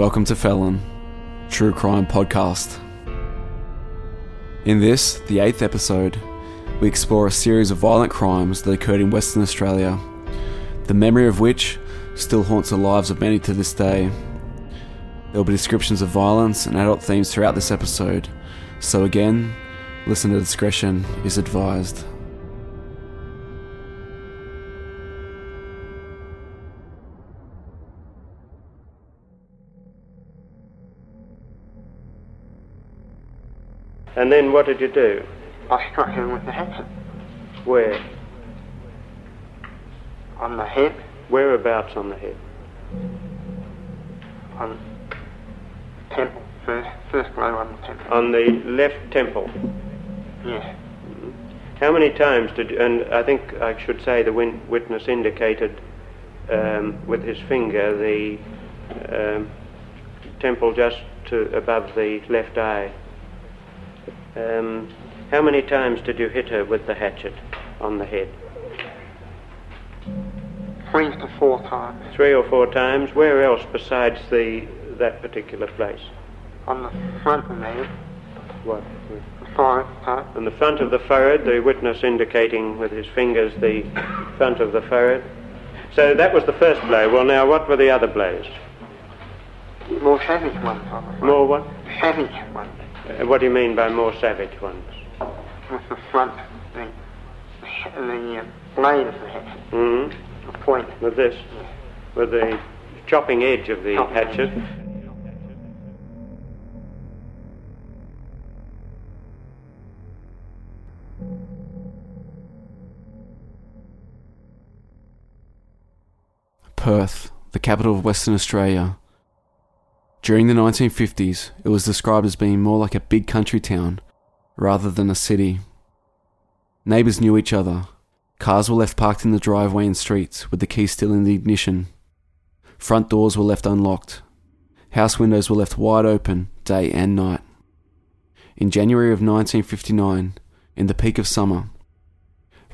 Welcome to Felon, True Crime Podcast. In this, the eighth episode, we explore a series of violent crimes that occurred in Western Australia, the memory of which still haunts the lives of many to this day. There will be descriptions of violence and adult themes throughout this episode, so again, listener discretion is advised. And then what did you do? I struck him with the hatchet Where? on the head, Whereabouts on the head? on temple, first, first blow on the temple. On the left temple. Yes. How many times did, and I think I should say the win- witness indicated um, with his finger the um, temple just to above the left eye. Um, how many times did you hit her with the hatchet on the head? Three to four times Three or four times. Where else besides the that particular place? on the front of the head, What? the forehead part, On the front of the forehead, the witness indicating with his fingers the front of the forehead. So that was the first blow. Well, now what were the other blows? more savage ones on the front. More what? Savage ones what do you mean by more savage ones? with the front, the, the, the uh, blade of the hatchet, hmm the point. With this, with the chopping edge of the Chopping hatchet. Perth, the capital of Western Australia. During the 1950s, it was described as being more like a big country town rather than a city. Neighbours knew each other. Cars were left parked in the driveway and streets with the key still in the ignition. Front doors were left unlocked. House windows were left wide open day and night. In January of 1959, in the peak of summer,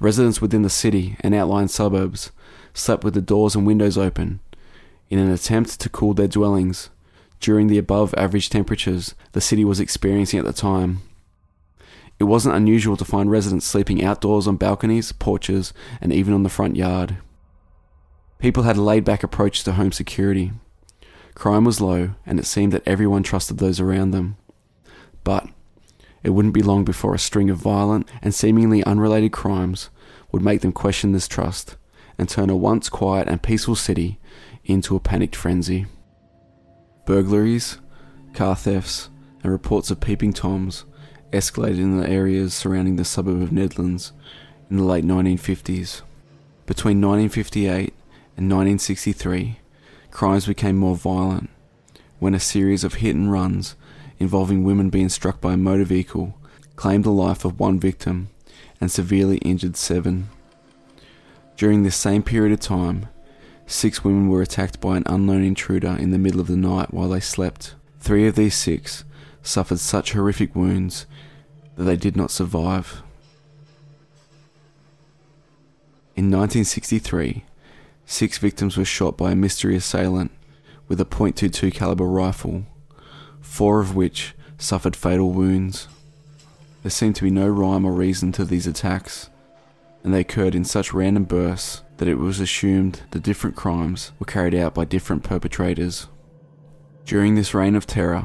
residents within the city and outlying suburbs slept with the doors and windows open in an attempt to cool their dwellings during the above average temperatures the city was experiencing at the time. It wasn't unusual to find residents sleeping outdoors on balconies, porches, and even on the front yard. People had a laid back approach to home security. Crime was low, and it seemed that everyone trusted those around them. But it wouldn't be long before a string of violent and seemingly unrelated crimes would make them question this trust and turn a once quiet and peaceful city into a panicked frenzy. Burglaries, car thefts, and reports of peeping toms escalated in the areas surrounding the suburb of Nedlands in the late 1950s. Between 1958 and 1963, crimes became more violent when a series of hit and runs involving women being struck by a motor vehicle claimed the life of one victim and severely injured seven. During this same period of time, six women were attacked by an unknown intruder in the middle of the night while they slept. Three of these six suffered such horrific wounds that they did not survive. In 1963, six victims were shot by a mystery assailant with a .22 caliber rifle, four of which suffered fatal wounds. There seemed to be no rhyme or reason to these attacks, and they occurred in such random bursts that it was assumed the different crimes were carried out by different perpetrators. During this reign of terror,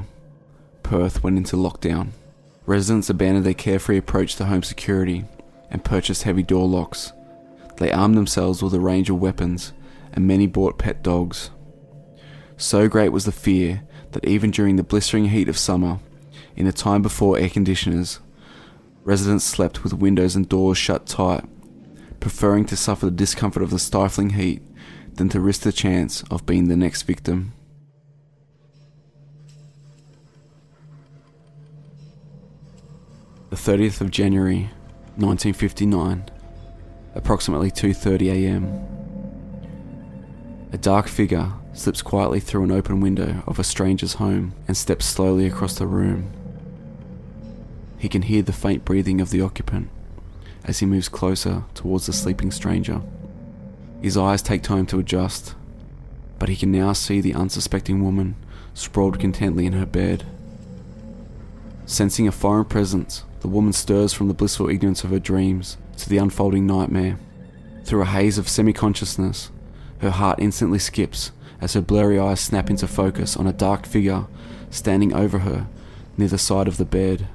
Perth went into lockdown. Residents abandoned their carefree approach to home security and purchased heavy door locks. They armed themselves with a range of weapons, and many bought pet dogs. So great was the fear that even during the blistering heat of summer, in the time before air conditioners, residents slept with windows and doors shut tight, preferring to suffer the discomfort of the stifling heat than to risk the chance of being the next victim. The 30th of January, 1959, approximately 2:30 a.m. A dark figure slips quietly through an open window of a stranger's home and steps slowly across the room. He can hear the faint breathing of the occupant as he moves closer towards the sleeping stranger. His eyes take time to adjust. but he can now see the unsuspecting woman sprawled contently in her bed. Sensing a foreign presence, the woman stirs from the blissful ignorance of her dreams to the unfolding nightmare. Through a haze of semi consciousness, her heart instantly skips as her blurry eyes snap into focus on a dark figure standing over her near the side of the bed.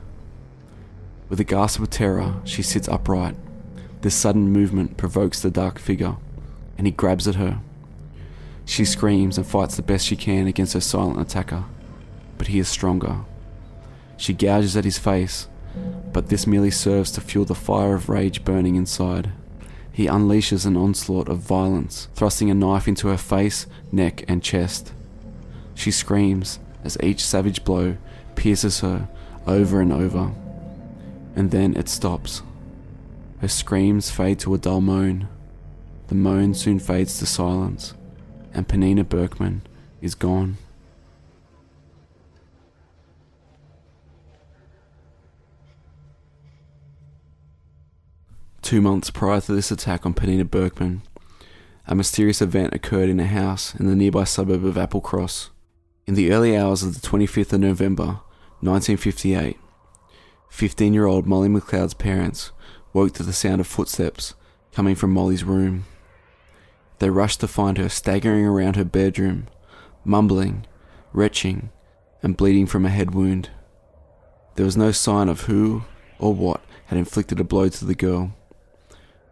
With a gasp of terror, she sits upright. This sudden movement provokes the dark figure, and he grabs at her. She screams and fights the best she can against her silent attacker, but he is stronger. She gouges at his face, but this merely serves to fuel the fire of rage burning inside. He unleashes an onslaught of violence, thrusting a knife into her face, neck, and chest. She screams as each savage blow pierces her over and over. And then it stops. Her screams fade to a dull moan. The moan soon fades to silence, and Pnina Berkman is gone. Two months prior to this attack on Pnina Berkman, a mysterious event occurred in a house in the nearby suburb of Applecross. In the early hours of the 25th of November, 1958, 15 year old Molly McLeod's parents woke to the sound of footsteps coming from Molly's room. They rushed to find her staggering around her bedroom, mumbling, retching, and bleeding from a head wound. There was no sign of who or what had inflicted a blow to the girl.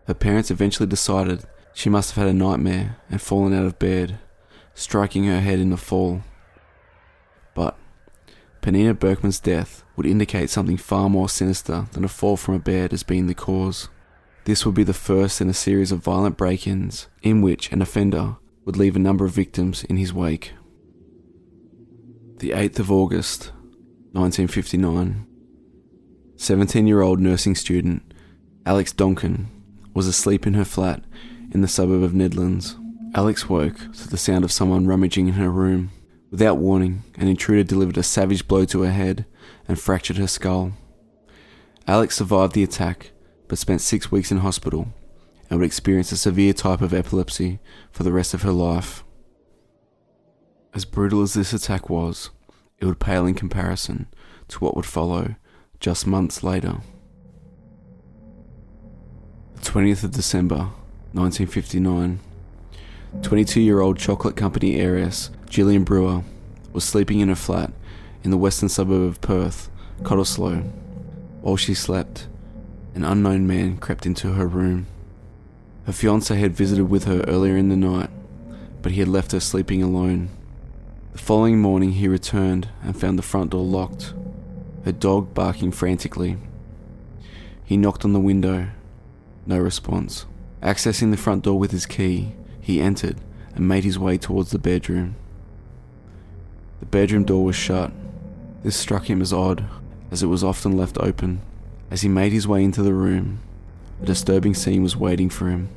Her parents eventually decided she must have had a nightmare and fallen out of bed, striking her head in the fall. But Pnina Berkman's death would indicate something far more sinister than a fall from a bed as being the cause. This would be the first in a series of violent break ins in which an offender would leave a number of victims in his wake. The 8th of August, 1959. 17 year old nursing student Alex Donkin was asleep in her flat in the suburb of Nedlands. Alex woke to the sound of someone rummaging in her room. Without warning, an intruder delivered a savage blow to her head and fractured her skull. Alex survived the attack, but spent six weeks in hospital and would experience a severe type of epilepsy for the rest of her life. As brutal as this attack was, it would pale in comparison to what would follow just months later. The 20th of December, 1959. 22 year old chocolate company heiress Jillian Brewer was sleeping in her flat in the western suburb of Perth, Cottesloe. While she slept, an unknown man crept into her room. Her fiance had visited with her earlier in the night, but he had left her sleeping alone. The following morning, he returned and found the front door locked, her dog barking frantically. He knocked on the window. No response. Accessing the front door with his key, he entered and made his way towards the bedroom. The bedroom door was shut. This struck him as odd, as it was often left open. As he made his way into the room, a disturbing scene was waiting for him.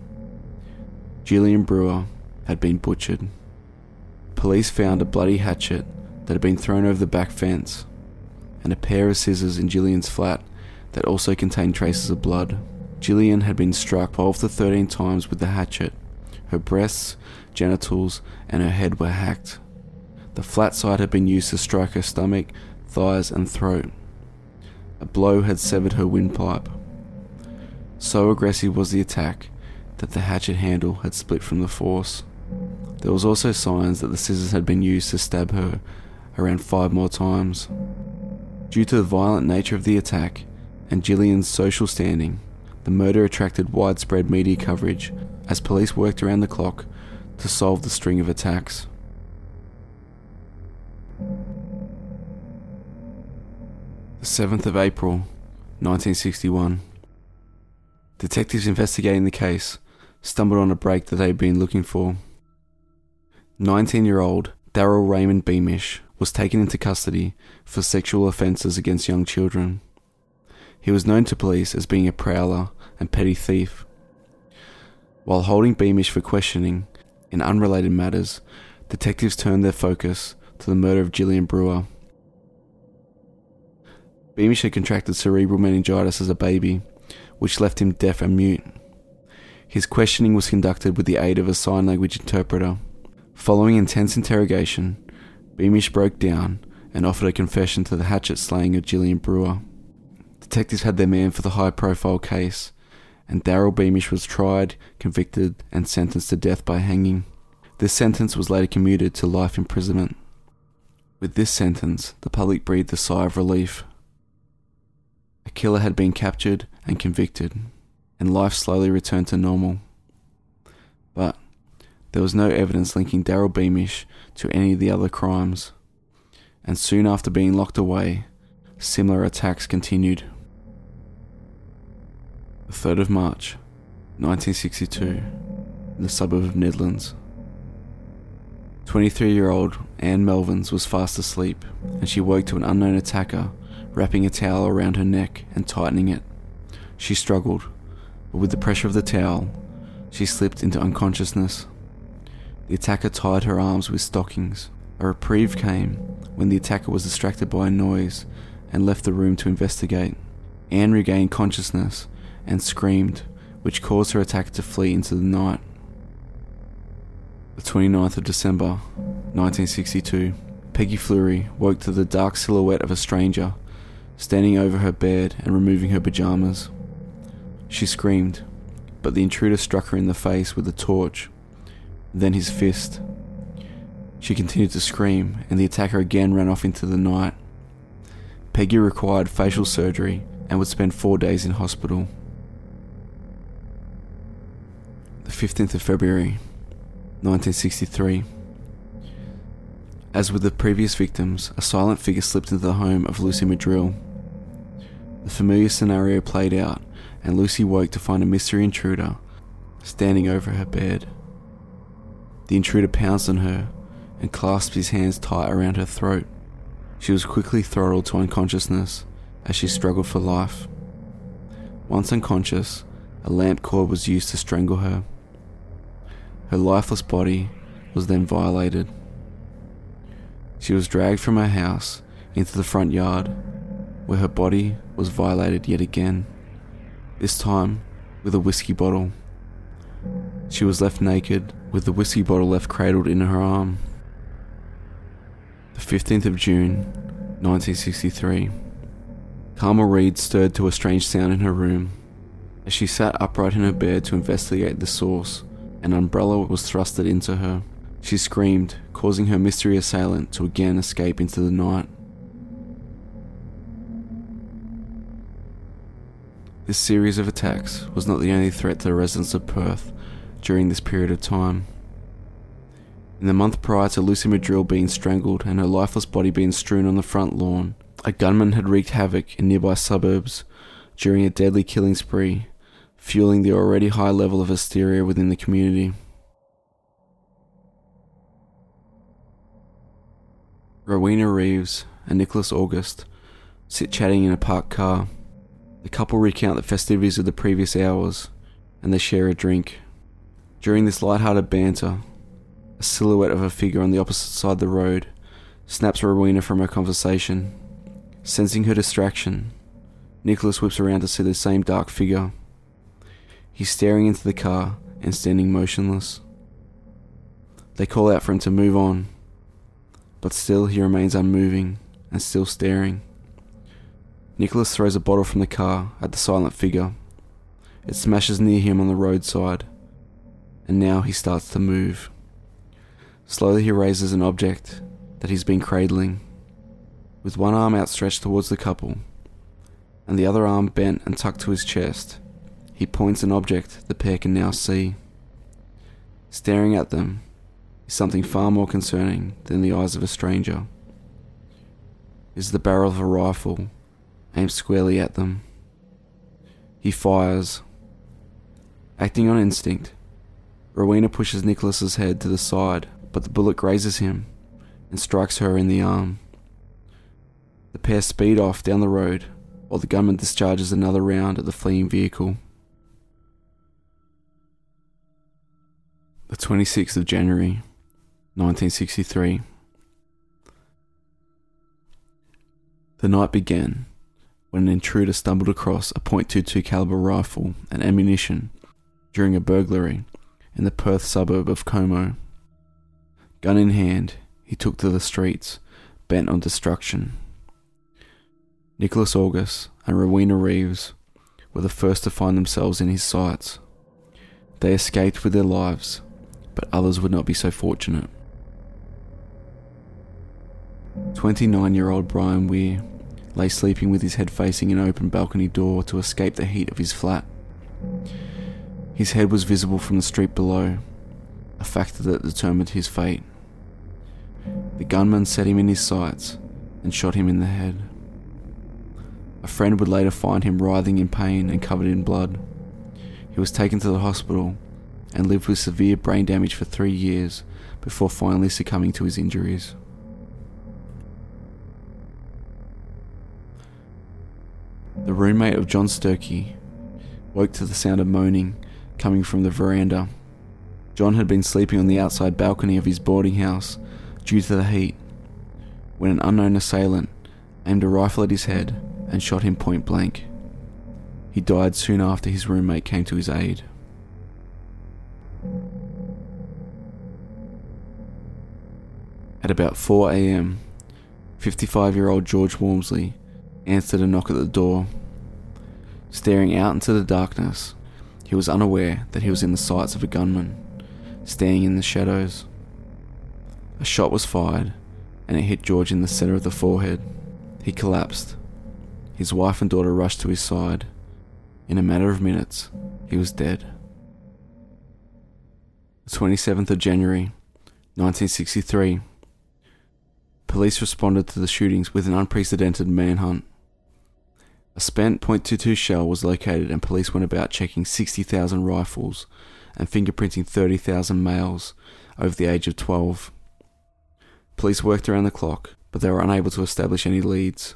Jillian Brewer had been butchered. Police found a bloody hatchet that had been thrown over the back fence, and a pair of scissors in Jillian's flat that also contained traces of blood. Jillian had been struck 12 to 13 times with the hatchet. Her breasts, genitals, and her head were hacked. The flat side had been used to strike her stomach, thighs, and throat. A blow had severed her windpipe. So aggressive was the attack that the hatchet handle had split from the force. There was also signs that the scissors had been used to stab her around five more times. Due to the violent nature of the attack and Jillian's social standing, the murder attracted widespread media coverage as police worked around the clock to solve the string of attacks. 7th of April, 1961. Detectives investigating the case stumbled on a break that they had been looking for. 19 year old Darryl Raymond Beamish was taken into custody for sexual offences against young children. He was known to police as being a prowler and petty thief. While holding Beamish for questioning in unrelated matters, detectives turned their focus to the murder of Jillian Brewer. Beamish had contracted cerebral meningitis as a baby, which left him deaf and mute. His questioning was conducted with the aid of a sign language interpreter. Following intense interrogation, Beamish broke down and offered a confession to the hatchet slaying of Jillian Brewer. Detectives had their man for the high profile case, and Darryl Beamish was tried, convicted, and sentenced to death by hanging. This sentence was later commuted to life imprisonment. With this sentence, the public breathed a sigh of relief. A killer had been captured and convicted, and life slowly returned to normal. But there was no evidence linking Darryl Beamish to any of the other crimes, and soon after being locked away, similar attacks continued. The 3rd of March, 1962, in the suburb of Nedlands. 23 year old Anne Melvins was fast asleep, and she woke to an unknown attacker wrapping a towel around her neck and tightening it. She struggled, but with the pressure of the towel, she slipped into unconsciousness. The attacker tied her arms with stockings. A reprieve came when the attacker was distracted by a noise and left the room to investigate. Anne regained consciousness and screamed, which caused her attacker to flee into the night the 29th of December, 1962, Peggy Fleury woke to the dark silhouette of a stranger standing over her bed and removing her pajamas. She screamed, but the intruder struck her in the face with a torch, then his fist. She continued to scream, and the attacker again ran off into the night. Peggy required facial surgery and would spend four days in hospital. The 15th of February, 1963. As with the previous victims, a silent figure slipped into the home of Lucy Madrill. The familiar scenario played out, and Lucy woke to find a mystery intruder standing over her bed. The intruder pounced on her and clasped his hands tight around her throat. She was quickly throttled to unconsciousness as she struggled for life. Once unconscious, a lamp cord was used to strangle her. Her lifeless body was then violated. She was dragged from her house into the front yard, where her body was violated yet again, this time with a whiskey bottle. She was left naked, with the whiskey bottle left cradled in her arm. The 15th of June, 1963. Karma Reed stirred to a strange sound in her room. As she sat upright in her bed to investigate the source, an umbrella was thrusted into her. She screamed, causing her mystery assailant to again escape into the night. This series of attacks was not the only threat to the residents of Perth during this period of time. In the month prior to Lucy Madrill being strangled and her lifeless body being strewn on the front lawn, a gunman had wreaked havoc in nearby suburbs during a deadly killing spree fueling the already high level of hysteria within the community. Rowena Reeves and Nicholas August sit chatting in a parked car. The couple recount the festivities of the previous hours and they share a drink. During this light-hearted banter, a silhouette of a figure on the opposite side of the road snaps Rowena from her conversation. Sensing her distraction, Nicholas whips around to see the same dark figure. He's staring into the car and standing motionless. They call out for him to move on, but still he remains unmoving and still staring. Nicholas throws a bottle from the car at the silent figure. It smashes near him on the roadside, and now he starts to move. Slowly he raises an object that he's been cradling, with one arm outstretched towards the couple, and the other arm bent and tucked to his chest. He points an object the pair can now see. Staring at them is something far more concerning than the eyes of a stranger. Is the barrel of a rifle aimed squarely at them. He fires. Acting on instinct, Rowena pushes Nicholas's head to the side, but the bullet grazes him and strikes her in the arm. The pair speed off down the road while the gunman discharges another round at the fleeing vehicle. the 26th of January, 1963. The night began when an intruder stumbled across a .22 caliber rifle and ammunition during a burglary in the Perth suburb of Como. Gun in hand, he took to the streets, bent on destruction. Nicholas August and Rowena Reeves were the first to find themselves in his sights. They escaped with their lives, but others would not be so fortunate. 29 year old Brian Weir lay sleeping with his head facing an open balcony door to escape the heat of his flat. His head was visible from the street below, a factor that determined his fate. The gunman set him in his sights and shot him in the head. A friend would later find him writhing in pain and covered in blood. He was taken to the hospital and lived with severe brain damage for three years before finally succumbing to his injuries. The roommate of John Sturkey woke to the sound of moaning coming from the veranda. John had been sleeping on the outside balcony of his boarding house due to the heat when an unknown assailant aimed a rifle at his head and shot him point blank. He died soon after his roommate came to his aid. At about 4 am, 55 year old George Walmsley answered a knock at the door. Staring out into the darkness, he was unaware that he was in the sights of a gunman, standing in the shadows. A shot was fired, and it hit George in the center of the forehead. He collapsed. His wife and daughter rushed to his side. In a matter of minutes, he was dead. The 27th of January, 1963. Police responded to the shootings with an unprecedented manhunt. A spent .22 shell was located and police went about checking 60,000 rifles and fingerprinting 30,000 males over the age of 12. Police worked around the clock, but they were unable to establish any leads.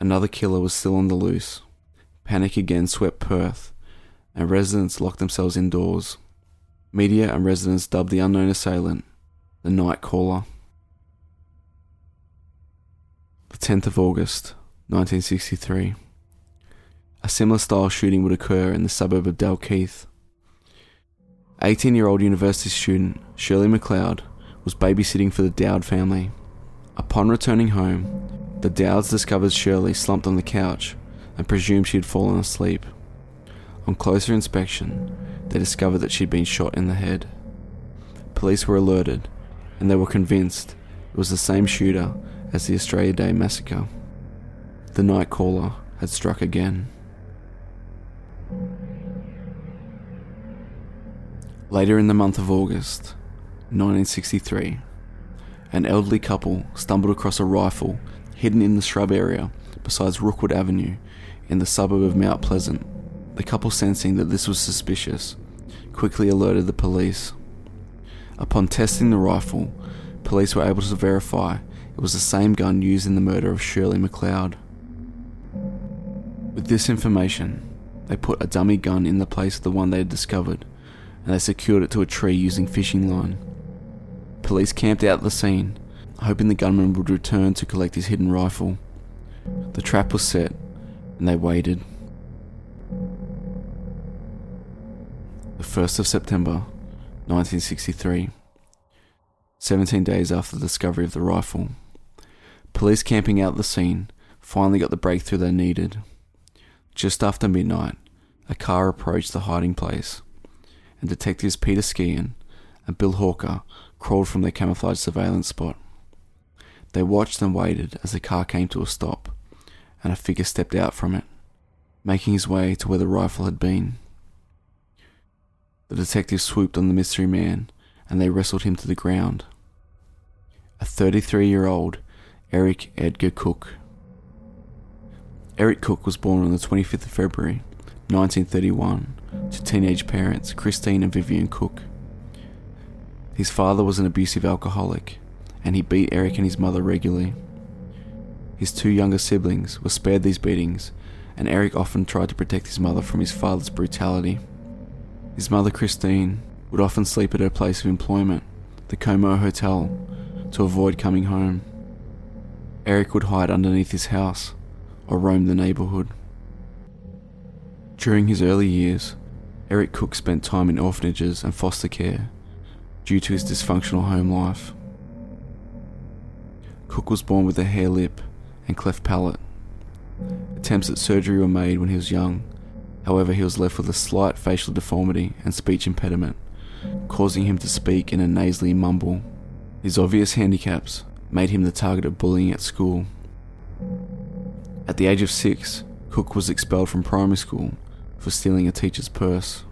Another killer was still on the loose. Panic again swept Perth, and residents locked themselves indoors. Media and residents dubbed the unknown assailant the Night Caller. The 10th of August, 1963. A similar style shooting would occur in the suburb of Dalkeith. 18 year old university student Shirley McLeod was babysitting for the Dowd family. Upon returning home, the Dowds discovered Shirley slumped on the couch and presumed she had fallen asleep. On closer inspection, they discovered that she'd been shot in the head. Police were alerted, and they were convinced it was the same shooter as the Australia Day massacre. The night caller had struck again. Later in the month of August, 1963, an elderly couple stumbled across a rifle hidden in the shrub area besides Rookwood Avenue in the suburb of Mount Pleasant. The couple, sensing that this was suspicious, quickly alerted the police. Upon testing the rifle, police were able to verify it was the same gun used in the murder of Shirley McLeod. With this information, they put a dummy gun in the place of the one they had discovered, and they secured it to a tree using fishing line. Police camped out the scene hoping the gunman would return to collect his hidden rifle. The trap was set, and they waited. The 1st of September, 1963. 17 days after the discovery of the rifle. Police camping out the scene finally got the breakthrough they needed. Just after midnight, a car approached the hiding place, and detectives Peter Skean and Bill Hawker crawled from their camouflage surveillance spot. They watched and waited as the car came to a stop, and a figure stepped out from it, making his way to where the rifle had been. The detectives swooped on the mystery man and they wrestled him to the ground. A 33 year old Eric Edgar Cooke. Eric Cooke was born on the 25th of February 1931 to teenage parents Christine and Vivian Cooke. His father was an abusive alcoholic and he beat Eric and his mother regularly. His two younger siblings were spared these beatings, and Eric often tried to protect his mother from his father's brutality. His mother, Christine, would often sleep at her place of employment, the Como Hotel, to avoid coming home. Eric would hide underneath his house or roam the neighbourhood. During his early years, Eric Cooke spent time in orphanages and foster care, due to his dysfunctional home life. Cooke was born with a hare lip and cleft palate. Attempts at surgery were made when he was young, however, he was left with a slight facial deformity and speech impediment, causing him to speak in a nasally mumble. His obvious handicaps made him the target of bullying at school. At the age of six, Cooke was expelled from primary school for stealing a teacher's purse.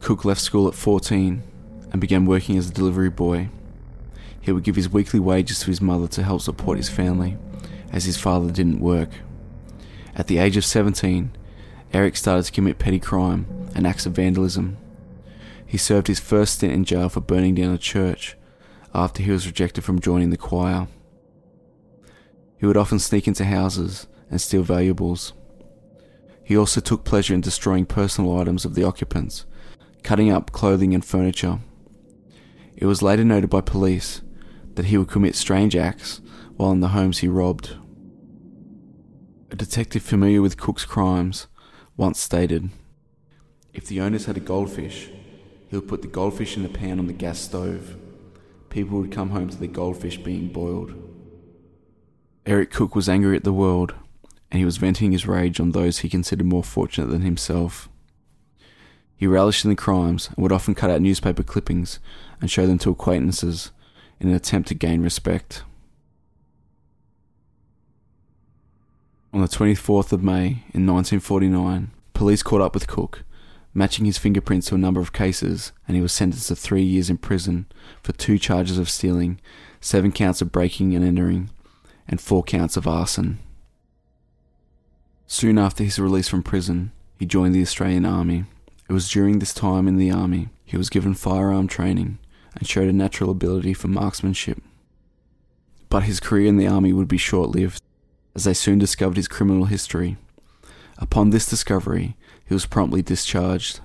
Cooke left school at 14 and began working as a delivery boy. He would give his weekly wages to his mother to help support his family, as his father didn't work. At the age of 17, Eric started to commit petty crime and acts of vandalism. He served his first stint in jail for burning down a church after he was rejected from joining the choir. He would often sneak into houses and steal valuables. He also took pleasure in destroying personal items of the occupants, cutting up clothing and furniture. It was later noted by police that he would commit strange acts while in the homes he robbed. A detective familiar with Cooke's crimes once stated If the owners had a goldfish, he would put the goldfish in a pan on the gas stove. People would come home to the goldfish being boiled. Eric Cooke was angry at the world, and he was venting his rage on those he considered more fortunate than himself. He relished in the crimes and would often cut out newspaper clippings and show them to acquaintances in an attempt to gain respect. On the 24th of May in 1949, police caught up with Cooke, matching his fingerprints to a number of cases, and he was sentenced to three years in prison for two charges of stealing, seven counts of breaking and entering, and four counts of arson. Soon after his release from prison, he joined the Australian Army. It was during this time in the Army he was given firearm training and showed a natural ability for marksmanship. But his career in the Army would be short lived, as they soon discovered his criminal history. Upon this discovery, he was promptly discharged.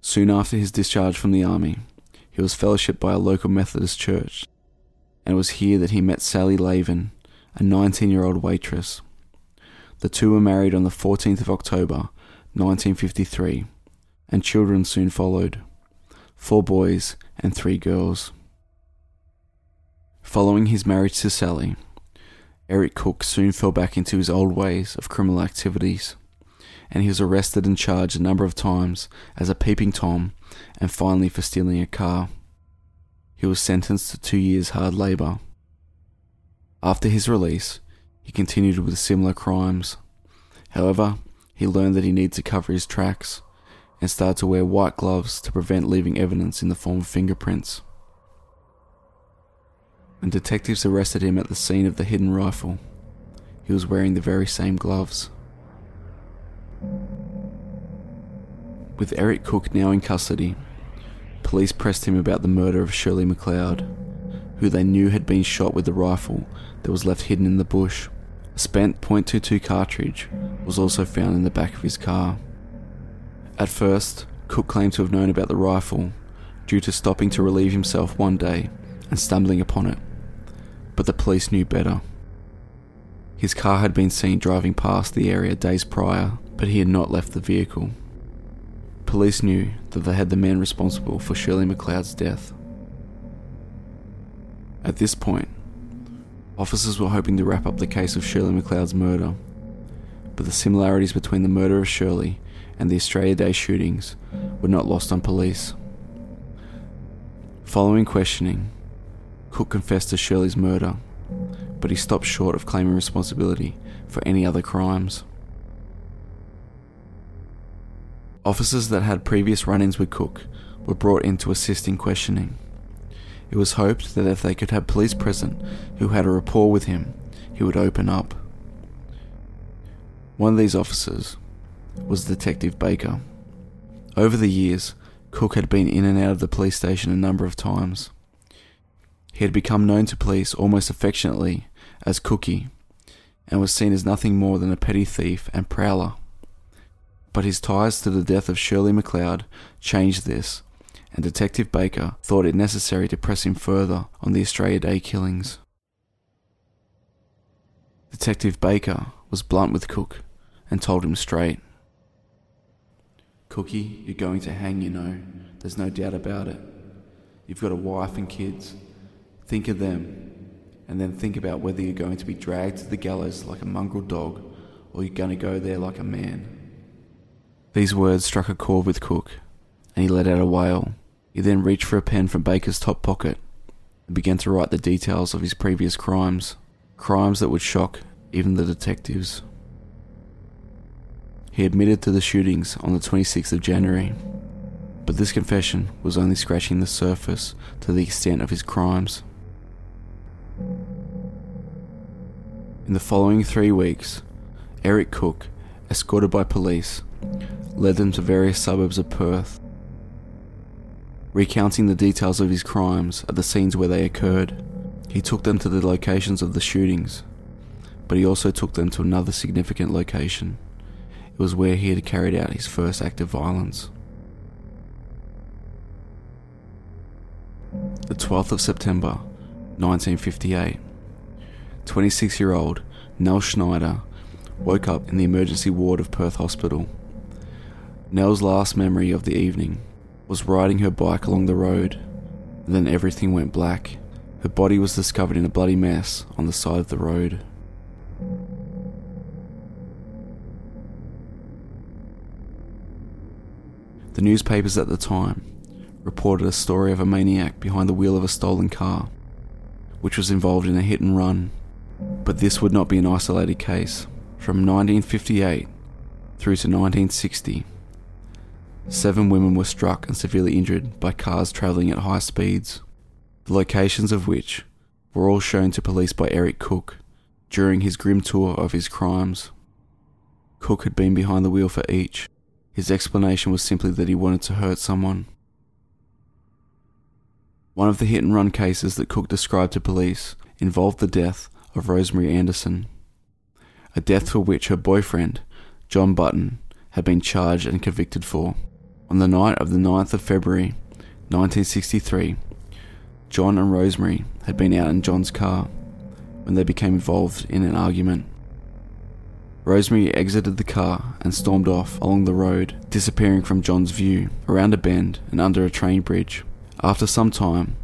Soon after his discharge from the Army, he was fellowshipped by a local Methodist church, and it was here that he met Sally Lavin, a 19 year old waitress. The two were married on the 14th of October, 1953, and children soon followed four boys and three girls. Following his marriage to Sally, Eric Cooke soon fell back into his old ways of criminal activities, and he was arrested and charged a number of times as a peeping Tom and finally for stealing a car. He was sentenced to two years hard labour. After his release, he continued with similar crimes. However, he learned that he needed to cover his tracks and started to wear white gloves to prevent leaving evidence in the form of fingerprints. When detectives arrested him at the scene of the hidden rifle, he was wearing the very same gloves. With Eric Cooke now in custody, police pressed him about the murder of Shirley McLeod, who they knew had been shot with the rifle that was left hidden in the bush. A spent .22 cartridge was also found in the back of his car. At first, Cooke claimed to have known about the rifle due to stopping to relieve himself one day and stumbling upon it, but the police knew better. His car had been seen driving past the area days prior, but he had not left the vehicle. Police knew that they had the man responsible for Shirley McLeod's death. At this point, officers were hoping to wrap up the case of Shirley McLeod's murder, but the similarities between the murder of Shirley and the Australia Day shootings were not lost on police. Following questioning, Cooke confessed to Shirley's murder, but he stopped short of claiming responsibility for any other crimes. Officers that had previous run ins with Cooke were brought in to assist in questioning. It was hoped that if they could have police present who had a rapport with him, he would open up. One of these officers was Detective Baker. Over the years, Cooke had been in and out of the police station a number of times. He had become known to police almost affectionately as Cookie and was seen as nothing more than a petty thief and prowler. But his ties to the death of Shirley McLeod changed this, and Detective Baker thought it necessary to press him further on the Australia Day killings. Detective Baker was blunt with Cooke and told him straight. Cookie, you're going to hang, you know. There's no doubt about it. You've got a wife and kids. Think of them, and then think about whether you're going to be dragged to the gallows like a mongrel dog or you're going to go there like a man. These words struck a chord with Cooke, and he let out a wail. He then reached for a pen from Baker's top pocket and began to write the details of his previous crimes, crimes that would shock even the detectives. He admitted to the shootings on the 26th of January, but this confession was only scratching the surface to the extent of his crimes. In the following three weeks, Eric Cooke, escorted by police, led them to various suburbs of Perth, recounting the details of his crimes at the scenes where they occurred. He took them to the locations of the shootings, but he also took them to another significant location. It was where he had carried out his first act of violence. The 12th of September, 1958. 26 year old Nell Schneider woke up in the emergency ward of Perth Hospital. Nell's last memory of the evening was riding her bike along the road, then everything went black. Her body was discovered in a bloody mess on the side of the road. The newspapers at the time reported a story of a maniac behind the wheel of a stolen car, which was involved in a hit and run. But this would not be an isolated case. From 1958 through to 1960, seven women were struck and severely injured by cars travelling at high speeds, the locations of which were all shown to police by Eric Cooke during his grim tour of his crimes. Cooke had been behind the wheel for each. His explanation was simply that he wanted to hurt someone. One of the hit and run cases that Cooke described to police involved the death of Rosemary Anderson a death for which her boyfriend, John Button, had been charged and convicted for. On the night of the 9th of February 1963, John and Rosemary had been out in John's car when they became involved in an argument. Rosemary exited the car and stormed off along the road, disappearing from John's view around a bend and under a train bridge. After some time,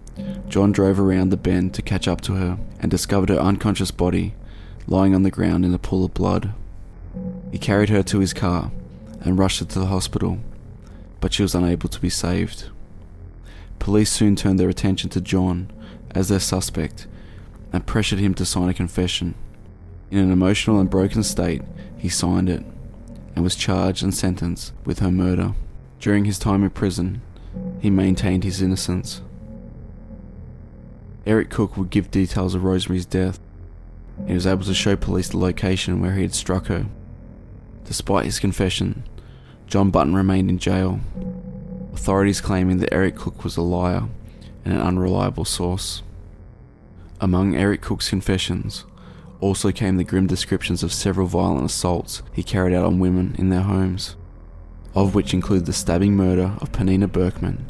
John drove around the bend to catch up to her and discovered her unconscious body lying on the ground in a pool of blood. He carried her to his car and rushed her to the hospital, but she was unable to be saved. Police soon turned their attention to John as their suspect and pressured him to sign a confession. In an emotional and broken state, he signed it and was charged and sentenced with her murder. During his time in prison, he maintained his innocence. Eric Cooke would give details of Rosemary's death he was able to show police the location where he had struck her. Despite his confession, John Button remained in jail, authorities claiming that Eric Cooke was a liar and an unreliable source. Among Eric Cooke's confessions also came the grim descriptions of several violent assaults he carried out on women in their homes, of which include the stabbing murder of Pnina Berkman,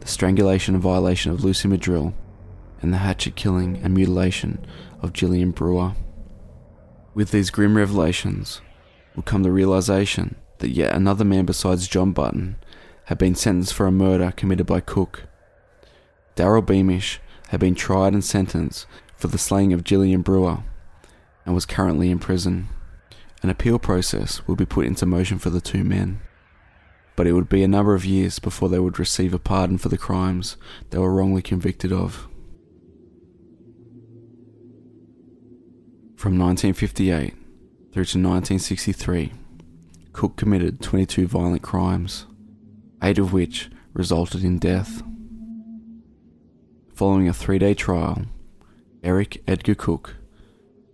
the strangulation and violation of Lucy Madrill, and the hatchet killing and mutilation of Jillian Brewer. With these grim revelations would come the realization that yet another man besides John Button had been sentenced for a murder committed by Cooke. Darryl Beamish had been tried and sentenced for the slaying of Jillian Brewer and was currently in prison. An appeal process would be put into motion for the two men, but it would be a number of years before they would receive a pardon for the crimes they were wrongly convicted of. From 1958 through to 1963, Cooke committed 22 violent crimes, eight of which resulted in death. Following a three day trial, Eric Edgar Cooke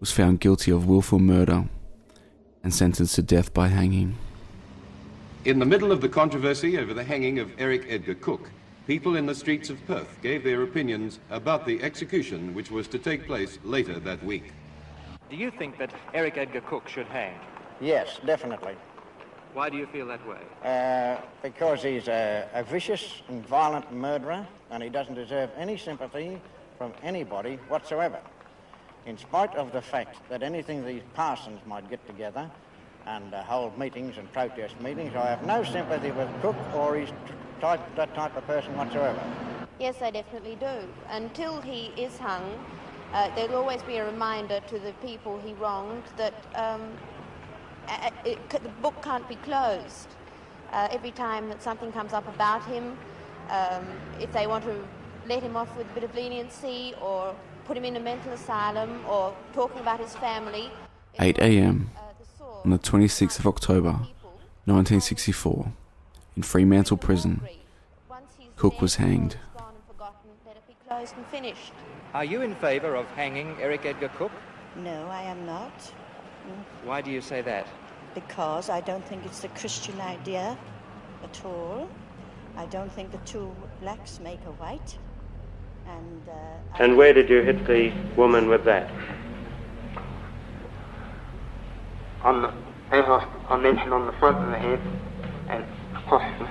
was found guilty of willful murder and sentenced to death by hanging. In the middle of the controversy over the hanging of Eric Edgar Cooke, people in the streets of Perth gave their opinions about the execution which was to take place later that week. Do you think that Eric Edgar Cooke should hang? Yes, definitely. Why do you feel that way? Uh, because he's a, a, vicious and violent murderer, and he doesn't deserve any sympathy from anybody whatsoever. In spite of the fact that anything these parsons might get together and uh, hold meetings and protest meetings, I have no sympathy with Cooke or his type, that type of person whatsoever. Yes, I definitely do. Until he is hung, uh, there'll always be a reminder to the people he wronged that um, a- a- it, the book can't be closed. Uh, every time that something comes up about him, um, if they want to let him off with a bit of leniency or put him in a mental asylum or talking about his family. 8 always, a.m. uh, the sword on the 26th of October, 1964, in Fremantle Prison. Cooke was hanged. story's gone and forgotten, let it be closed and finished. Are you in favour of hanging Eric Edgar Cooke? No, I am not, Why do you say that? because I don't think it's a Christian idea at all. I don't think the two blacks make a white. And, uh, And where did you hit the woman with that? On the, as I, I mentioned, on the front of the head and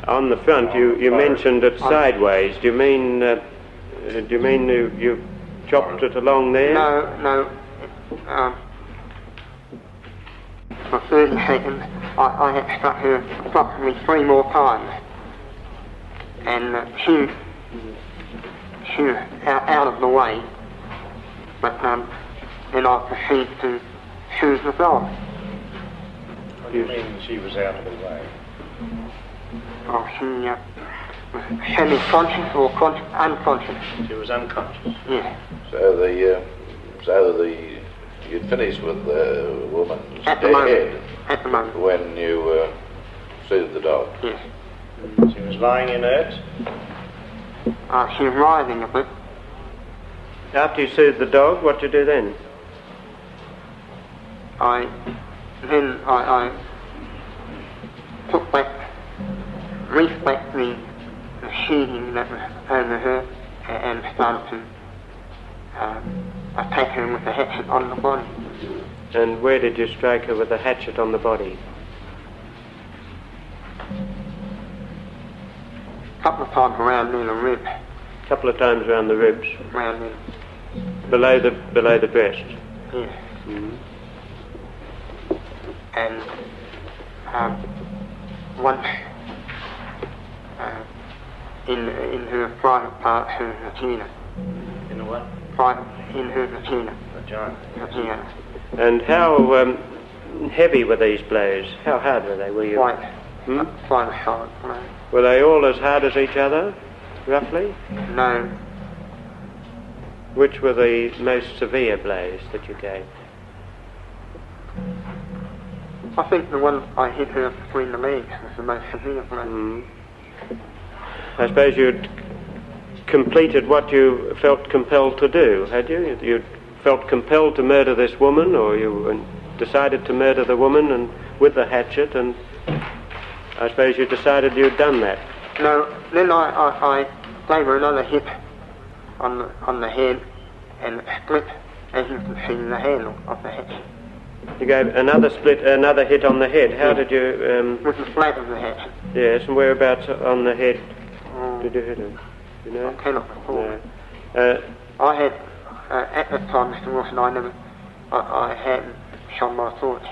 On the front, you, you mentioned it sideways. Do you mean uh, do you mean you, you chopped it along there? No, no. Um, for 30 seconds, I, I had struck her approximately three more times. And uh, she, she was out, out of the way. But um, then I proceeded to shoot the dog. What do you mean she was out of the way? Oh, she uh, was semi-conscious or con- unconscious. She was unconscious. Yes. So the uh, so the you'd finished with the woman's At the dead moment. head At the moment. when you uh, soothed the dog. Yes. She was lying inert. Uh, she was writhing a bit. After you soothed the dog, what did you do then? I then I, I took back, reached back the, the sheeting that was over her and started to uh, attack her with the hatchet on the body. And where did you strike her with the hatchet on the body? A couple of times around near the rib, A couple of times around the ribs, around near, below the below the breast. yes. And um, once uh, in in her private part, her vagina, In the what? Private in her vagina, Vagina. vagina. And how um, heavy were these blows? How hard were they? Were you? Quite, Hmm? quite solid. Were they all as hard as each other, roughly? No, Which were the most severe blows that you gave? I think the one I hit her between the legs was the most severe blow. Mm. I suppose you'd completed what you felt compelled to do, had you? You felt compelled to murder this woman, or you decided to murder the woman and with the hatchet, and I suppose you decided you'd done that. No, then I, I, I gave her another hit on the, on the head and split, as you can see, the handle of the hatchet You gave another split, another hit on the head. How did you? Um, with the flat of the hatchet. yes, and whereabouts on the head Oh, did you hit her? You know? I cannot recall. No. Uh, I had, uh, at that time, Mr. Wilson, I never, I, I hadn't shone my thoughts